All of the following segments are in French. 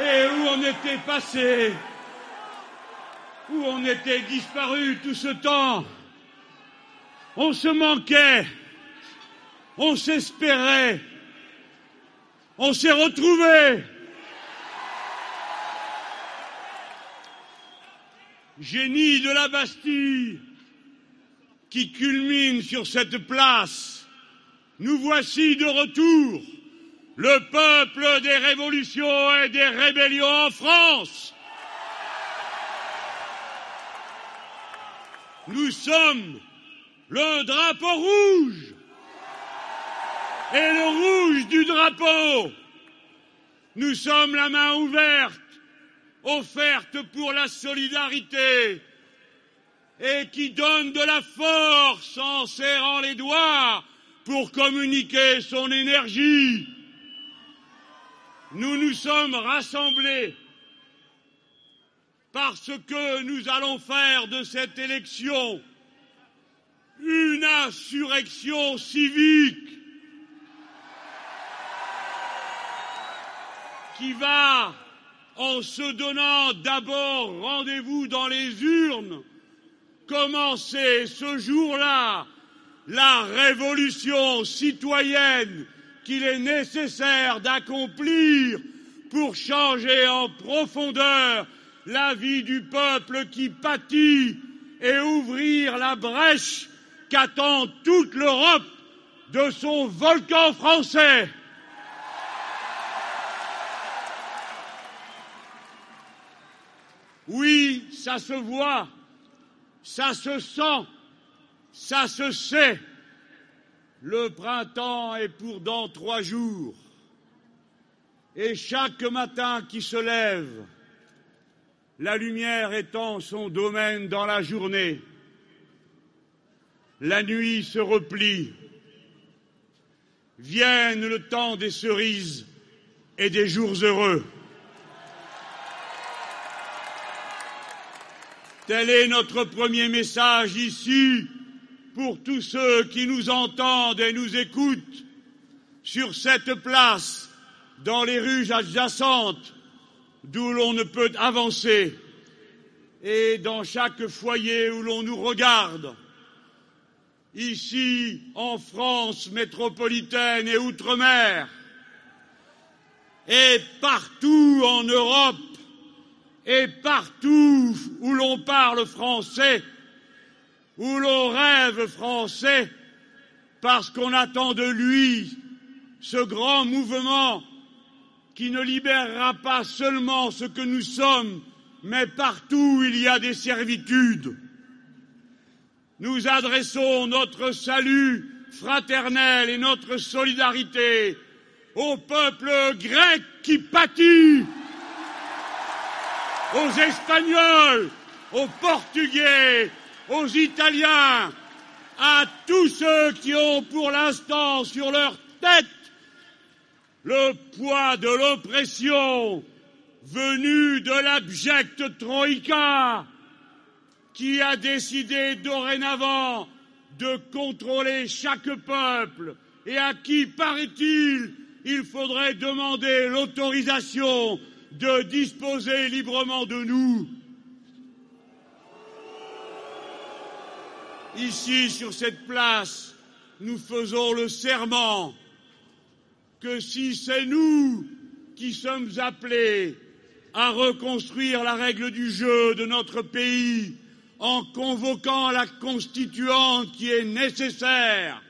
Et où on était passé Où on était disparu tout ce temps On se manquait, on s'espérait, on s'est retrouvés. Génie de la Bastille qui culmine sur cette place, nous voici de retour le peuple des révolutions et des rébellions en France. Nous sommes le drapeau rouge et le rouge du drapeau. Nous sommes la main ouverte, offerte pour la solidarité et qui donne de la force en serrant les doigts pour communiquer son énergie nous nous sommes rassemblés parce que nous allons faire de cette élection une insurrection civique qui va, en se donnant d'abord rendez-vous dans les urnes, commencer ce jour-là la révolution citoyenne qu'il est nécessaire d'accomplir pour changer en profondeur la vie du peuple qui pâtit et ouvrir la brèche qu'attend toute l'Europe de son volcan français. Oui, ça se voit, ça se sent, ça se sait. Le printemps est pour dans trois jours. Et chaque matin qui se lève, la lumière étend son domaine dans la journée. La nuit se replie. Vienne le temps des cerises et des jours heureux. Tel est notre premier message ici pour tous ceux qui nous entendent et nous écoutent sur cette place, dans les rues adjacentes, d'où l'on ne peut avancer, et dans chaque foyer où l'on nous regarde, ici en France métropolitaine et outre-mer, et partout en Europe, et partout où l'on parle français, où l'on rêve français parce qu'on attend de lui ce grand mouvement qui ne libérera pas seulement ce que nous sommes, mais partout où il y a des servitudes. Nous adressons notre salut fraternel et notre solidarité au peuple grec qui pâtit, aux Espagnols, aux Portugais, aux Italiens, à tous ceux qui ont pour l'instant sur leur tête le poids de l'oppression venue de l'abjecte Troïka qui a décidé dorénavant de contrôler chaque peuple et à qui, paraît-il, il faudrait demander l'autorisation de disposer librement de nous. Ici, sur cette place, nous faisons le serment que si c'est nous qui sommes appelés à reconstruire la règle du jeu de notre pays en convoquant la constituante qui est nécessaire,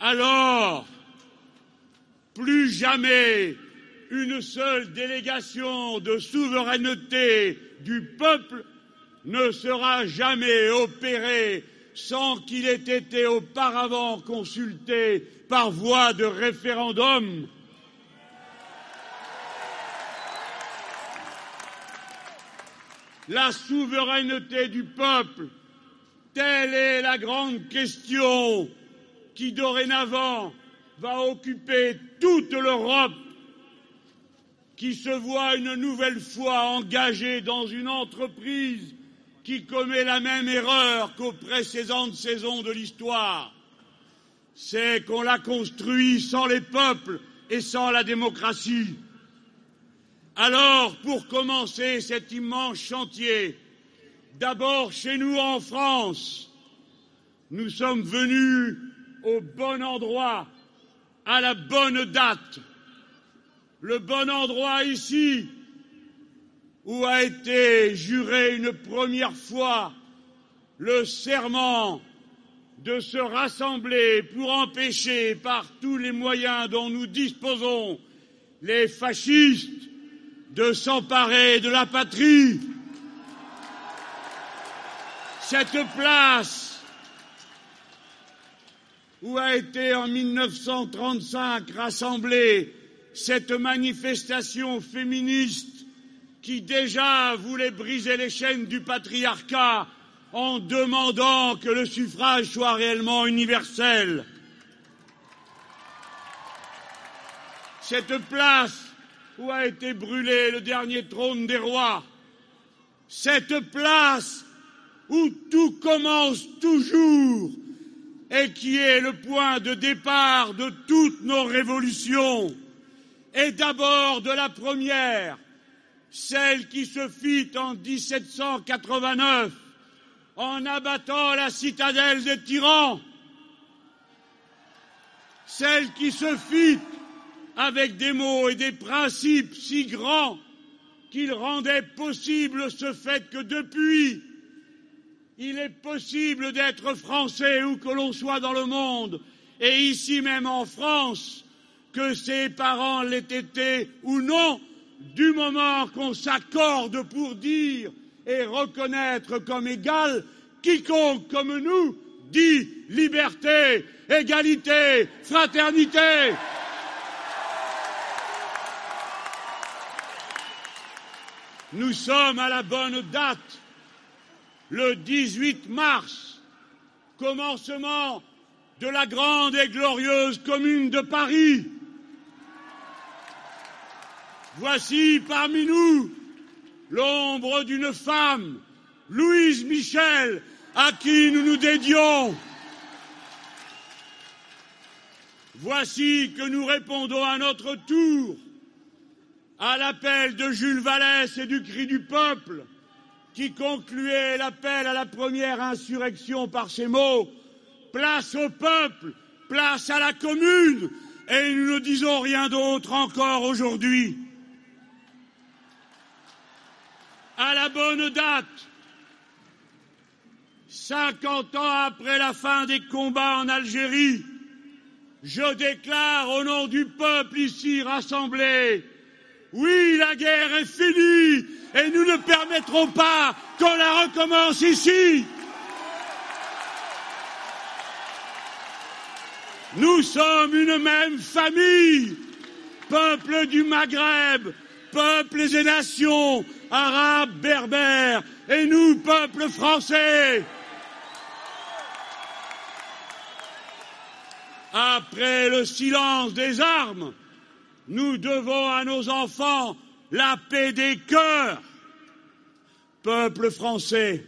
alors plus jamais une seule délégation de souveraineté du peuple ne sera jamais opéré sans qu'il ait été auparavant consulté par voie de référendum. La souveraineté du peuple, telle est la grande question qui dorénavant va occuper toute l'Europe qui se voit une nouvelle fois engagée dans une entreprise qui commet la même erreur qu'aux précédentes saisons de l'histoire, c'est qu'on l'a construit sans les peuples et sans la démocratie. Alors, pour commencer cet immense chantier, d'abord chez nous en France, nous sommes venus au bon endroit, à la bonne date. Le bon endroit ici, où a été juré une première fois le serment de se rassembler pour empêcher par tous les moyens dont nous disposons les fascistes de s'emparer de la patrie. Cette place où a été en 1935 rassemblée cette manifestation féministe qui déjà voulait briser les chaînes du patriarcat en demandant que le suffrage soit réellement universel. Cette place où a été brûlé le dernier trône des rois, cette place où tout commence toujours et qui est le point de départ de toutes nos révolutions, et d'abord de la première, celle qui se fit en 1789 en abattant la citadelle des tyrans, celle qui se fit avec des mots et des principes si grands qu'ils rendaient possible ce fait que depuis, il est possible d'être français où que l'on soit dans le monde, et ici même en France, que ses parents l'aient été ou non, du moment qu'on s'accorde pour dire et reconnaître comme égal quiconque comme nous dit liberté, égalité, fraternité. Nous sommes à la bonne date, le 18 mars, commencement de la grande et glorieuse commune de Paris. Voici parmi nous l'ombre d'une femme, Louise Michel, à qui nous nous dédions. Voici que nous répondons à notre tour à l'appel de Jules Vallès et du cri du peuple, qui concluait l'appel à la première insurrection par ces mots Place au peuple, place à la commune, et nous ne disons rien d'autre encore aujourd'hui. À la bonne date, Cinquante ans après la fin des combats en Algérie, je déclare au nom du peuple ici rassemblé, oui, la guerre est finie et nous ne permettrons pas qu'on la recommence ici. Nous sommes une même famille, peuple du Maghreb, peuples et nations, arabes, berbères, et nous, peuple français. Après le silence des armes, nous devons à nos enfants la paix des cœurs. Peuple français,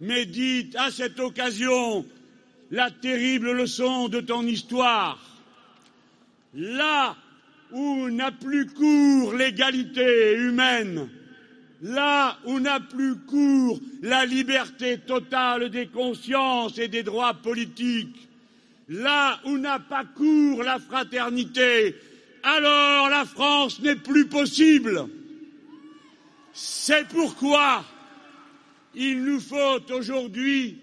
médite à cette occasion la terrible leçon de ton histoire. Là où n'a plus cours l'égalité humaine, là où n'a plus cours la liberté totale des consciences et des droits politiques, là où n'a pas cours la fraternité, alors la France n'est plus possible. C'est pourquoi il nous faut aujourd'hui,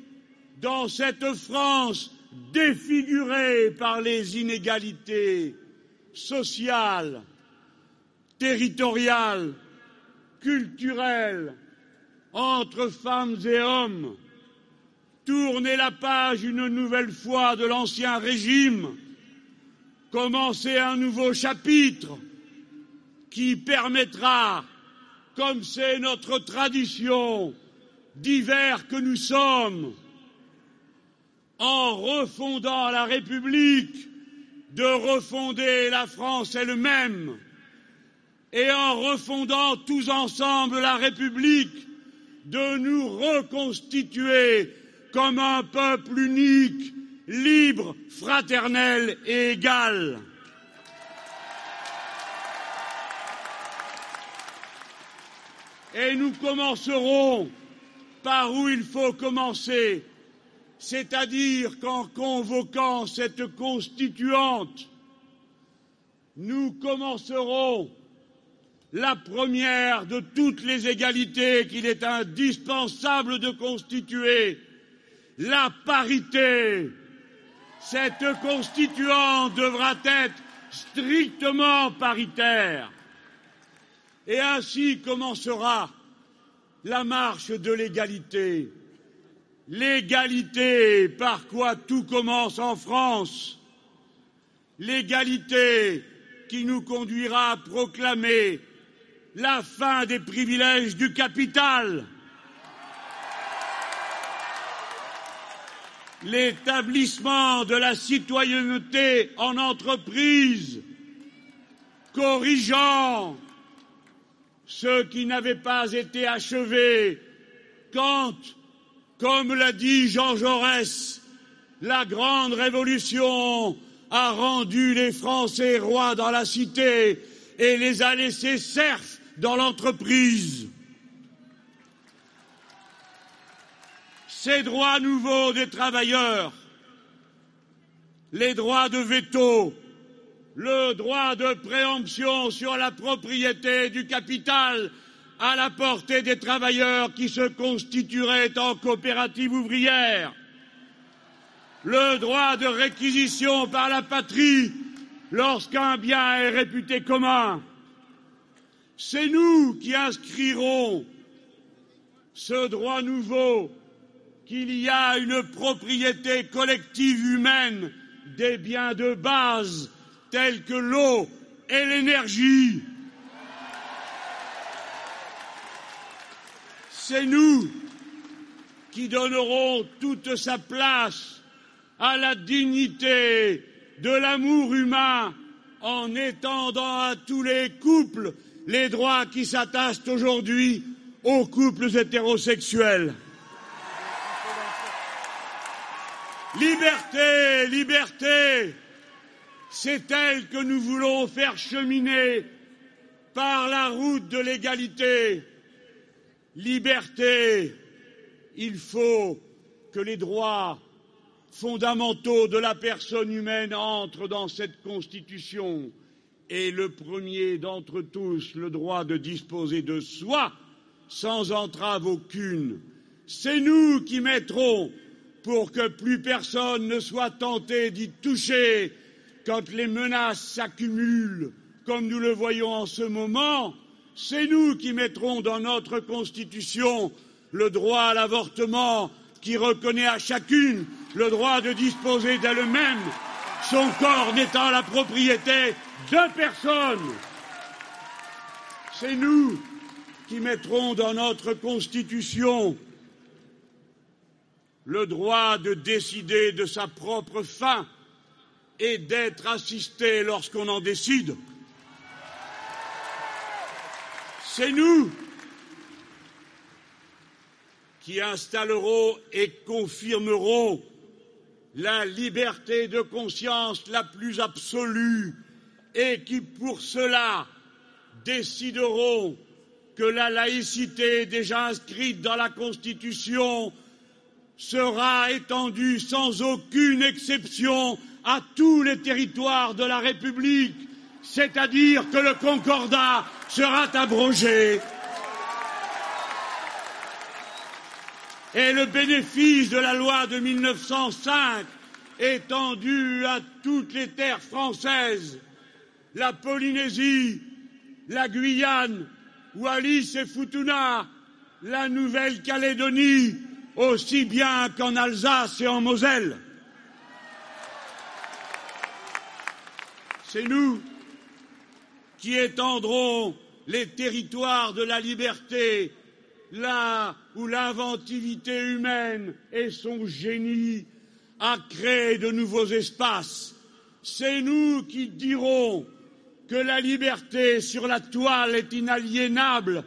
dans cette France défigurée par les inégalités sociales, territoriales, culturelles, entre femmes et hommes, tourner la page une nouvelle fois de l'ancien régime, commencer un nouveau chapitre qui permettra, comme c'est notre tradition, divers que nous sommes, en refondant la République, de refonder la France elle-même, et en refondant tous ensemble la République, de nous reconstituer comme un peuple unique, libre, fraternel et égal. Et nous commencerons par où il faut commencer, c'est-à-dire qu'en convoquant cette constituante, nous commencerons la première de toutes les égalités qu'il est indispensable de constituer, la parité. Cette constituante devra être strictement paritaire. Et ainsi commencera la marche de l'égalité. L'égalité par quoi tout commence en France. L'égalité qui nous conduira à proclamer la fin des privilèges du capital. L'établissement de la citoyenneté en entreprise, corrigeant ceux qui n'avaient pas été achevés quand, comme l'a dit Jean Jaurès, la grande révolution a rendu les Français rois dans la cité et les a laissés serfs dans l'entreprise. Ces droits nouveaux des travailleurs, les droits de veto, le droit de préemption sur la propriété du capital à la portée des travailleurs qui se constitueraient en coopérative ouvrière, le droit de réquisition par la patrie lorsqu'un bien est réputé commun. C'est nous qui inscrirons ce droit nouveau qu'il y a une propriété collective humaine des biens de base tels que l'eau et l'énergie. C'est nous qui donnerons toute sa place à la dignité de l'amour humain en étendant à tous les couples les droits qui s'attachent aujourd'hui aux couples hétérosexuels. Liberté, liberté, c'est elle que nous voulons faire cheminer par la route de l'égalité. Liberté, il faut que les droits fondamentaux de la personne humaine entrent dans cette Constitution et le premier d'entre tous, le droit de disposer de soi sans entrave aucune. C'est nous qui mettrons pour que plus personne ne soit tenté d'y toucher quand les menaces s'accumulent, comme nous le voyons en ce moment, c'est nous qui mettrons dans notre Constitution le droit à l'avortement qui reconnaît à chacune le droit de disposer d'elle-même, son corps n'étant la propriété de personne. C'est nous qui mettrons dans notre Constitution le droit de décider de sa propre fin et d'être assisté lorsqu'on en décide. C'est nous qui installerons et confirmerons la liberté de conscience la plus absolue et qui, pour cela, décideront que la laïcité déjà inscrite dans la Constitution sera étendue sans aucune exception à tous les territoires de la République, c'est-à-dire que le concordat sera abrogé et le bénéfice de la loi de 1905 étendu à toutes les terres françaises, la Polynésie, la Guyane, Wallis et Futuna, la Nouvelle-Calédonie, aussi bien qu'en Alsace et en Moselle. C'est nous qui étendrons les territoires de la liberté là où l'inventivité humaine et son génie a créé de nouveaux espaces. C'est nous qui dirons que la liberté sur la toile est inaliénable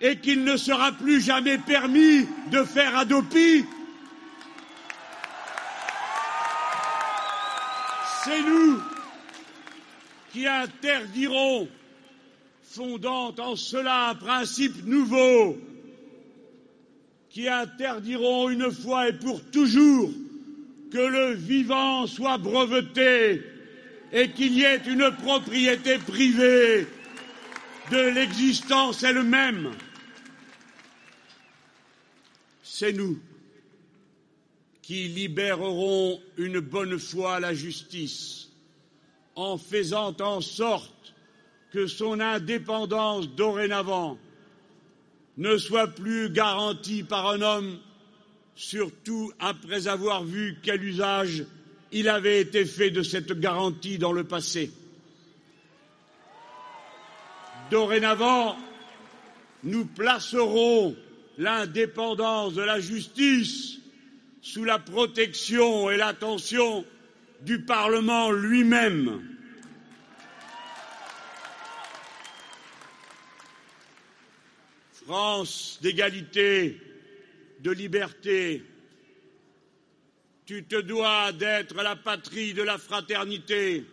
et qu'il ne sera plus jamais permis de faire adopie. C'est nous qui interdirons fondant en cela un principe nouveau qui interdiront une fois et pour toujours que le vivant soit breveté et qu'il y ait une propriété privée de l'existence elle-même. C'est nous qui libérerons une bonne fois la justice en faisant en sorte que son indépendance dorénavant ne soit plus garantie par un homme, surtout après avoir vu quel usage il avait été fait de cette garantie dans le passé. Dorénavant, nous placerons l'indépendance de la justice sous la protection et l'attention du Parlement lui-même. France d'égalité, de liberté, tu te dois d'être la patrie de la fraternité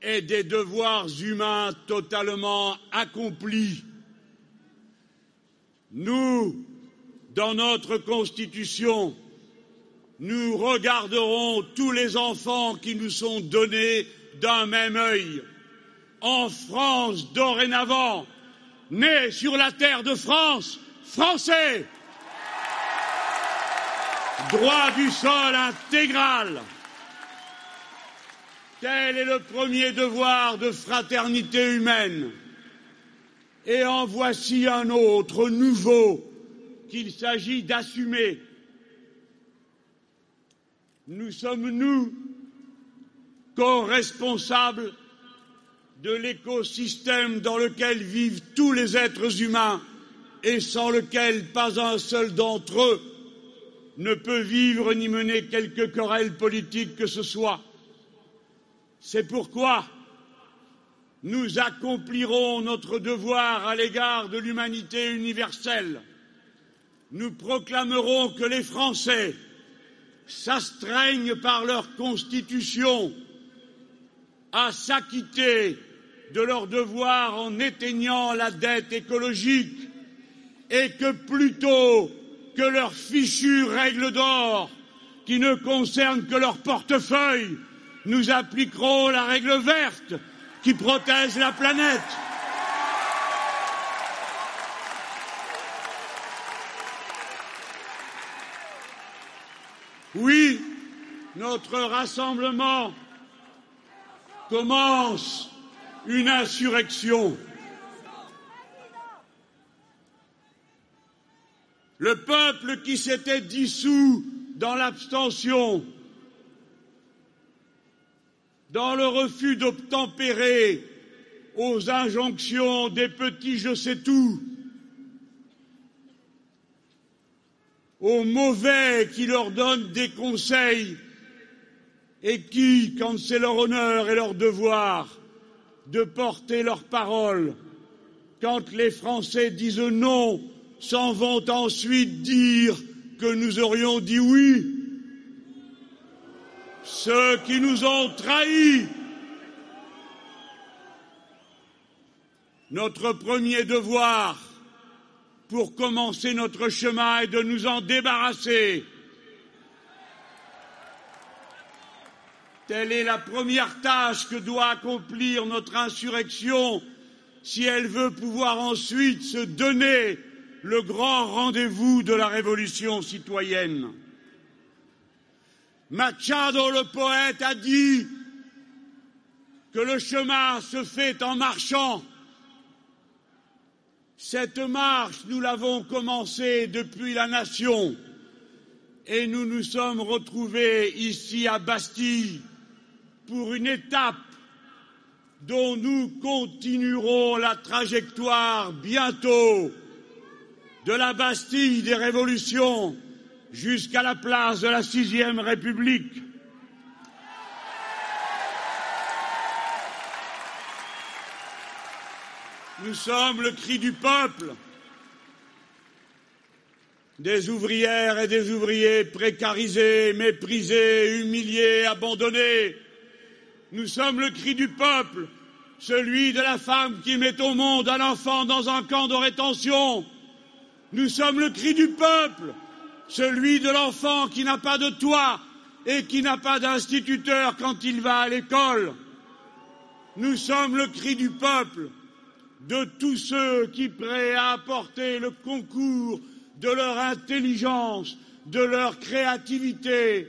et des devoirs humains totalement accomplis. Nous, dans notre Constitution, nous regarderons tous les enfants qui nous sont donnés d'un même œil. En France, dorénavant, nés sur la terre de France, français, droit du sol intégral. Tel est le premier devoir de fraternité humaine? Et en voici un autre, nouveau, qu'il s'agit d'assumer. Nous sommes, nous, co-responsables de l'écosystème dans lequel vivent tous les êtres humains et sans lequel pas un seul d'entre eux ne peut vivre ni mener quelque querelle politique que ce soit. C'est pourquoi nous accomplirons notre devoir à l'égard de l'humanité universelle. Nous proclamerons que les Français s'astreignent par leur constitution à s'acquitter de leur devoir en éteignant la dette écologique et que plutôt que leurs fichues règles d'or, qui ne concernent que leur portefeuille, nous appliquerons la règle verte qui protège la planète. Oui, notre rassemblement commence une insurrection. Le peuple qui s'était dissous dans l'abstention, dans le refus d'obtempérer aux injonctions des petits je sais tout, aux mauvais qui leur donnent des conseils et qui, quand c'est leur honneur et leur devoir de porter leur parole, quand les Français disent non, s'en vont ensuite dire que nous aurions dit oui. Ceux qui nous ont trahis. Notre premier devoir pour commencer notre chemin est de nous en débarrasser. Telle est la première tâche que doit accomplir notre insurrection si elle veut pouvoir ensuite se donner le grand rendez-vous de la révolution citoyenne. Machado, le poète, a dit que le chemin se fait en marchant. Cette marche, nous l'avons commencée depuis la Nation et nous nous sommes retrouvés ici à Bastille pour une étape dont nous continuerons la trajectoire bientôt de la Bastille des révolutions jusqu'à la place de la sixième République. Nous sommes le cri du peuple, des ouvrières et des ouvriers précarisés, méprisés, humiliés, abandonnés. Nous sommes le cri du peuple celui de la femme qui met au monde un enfant dans un camp de rétention. Nous sommes le cri du peuple, celui de l'enfant qui n'a pas de toit et qui n'a pas d'instituteur quand il va à l'école. Nous sommes le cri du peuple, de tous ceux qui, prêts à apporter le concours de leur intelligence, de leur créativité,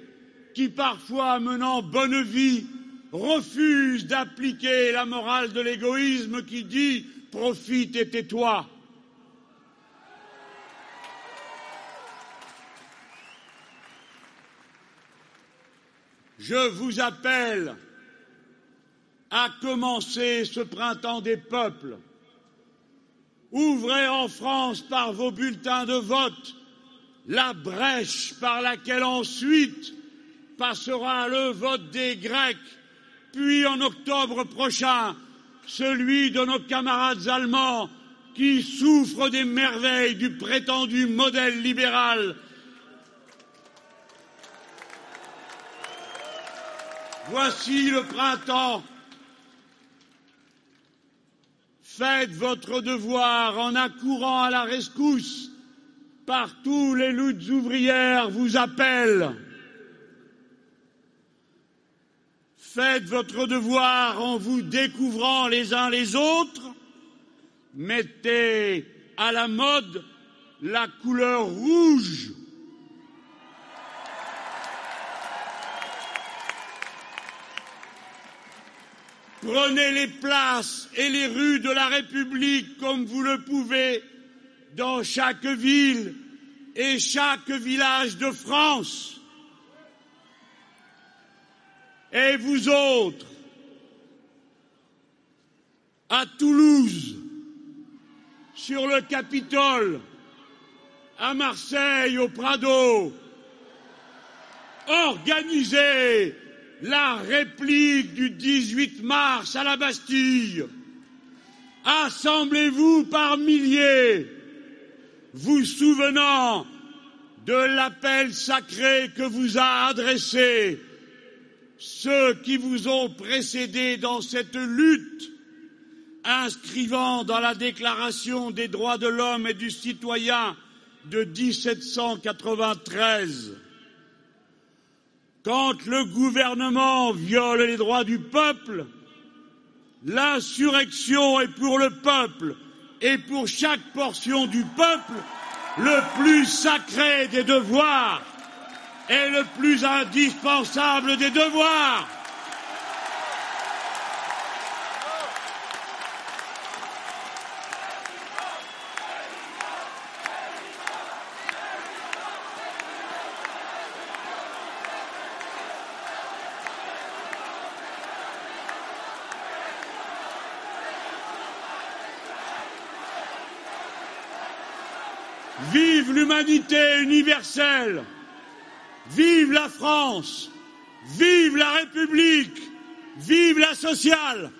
qui parfois, menant bonne vie, refusent d'appliquer la morale de l'égoïsme qui dit profite et tais-toi. Je vous appelle à commencer ce printemps des peuples Ouvrez en France par vos bulletins de vote la brèche par laquelle ensuite passera le vote des Grecs, puis en octobre prochain celui de nos camarades allemands qui souffrent des merveilles du prétendu modèle libéral. Voici le printemps Faites votre devoir en accourant à la rescousse. Partout les luttes ouvrières vous appellent. Faites votre devoir en vous découvrant les uns les autres. Mettez à la mode la couleur rouge. Prenez les places et les rues de la République comme vous le pouvez dans chaque ville et chaque village de France. Et vous autres, à Toulouse, sur le Capitole, à Marseille, au Prado, organisez la réplique du 18 mars à la Bastille. Assemblez-vous par milliers, vous souvenant de l'appel sacré que vous a adressé ceux qui vous ont précédé dans cette lutte, inscrivant dans la Déclaration des droits de l'homme et du citoyen de 1793 quand le gouvernement viole les droits du peuple, l'insurrection est pour le peuple et pour chaque portion du peuple le plus sacré des devoirs et le plus indispensable des devoirs. Vive l'humanité universelle. Vive la France. Vive la République. Vive la sociale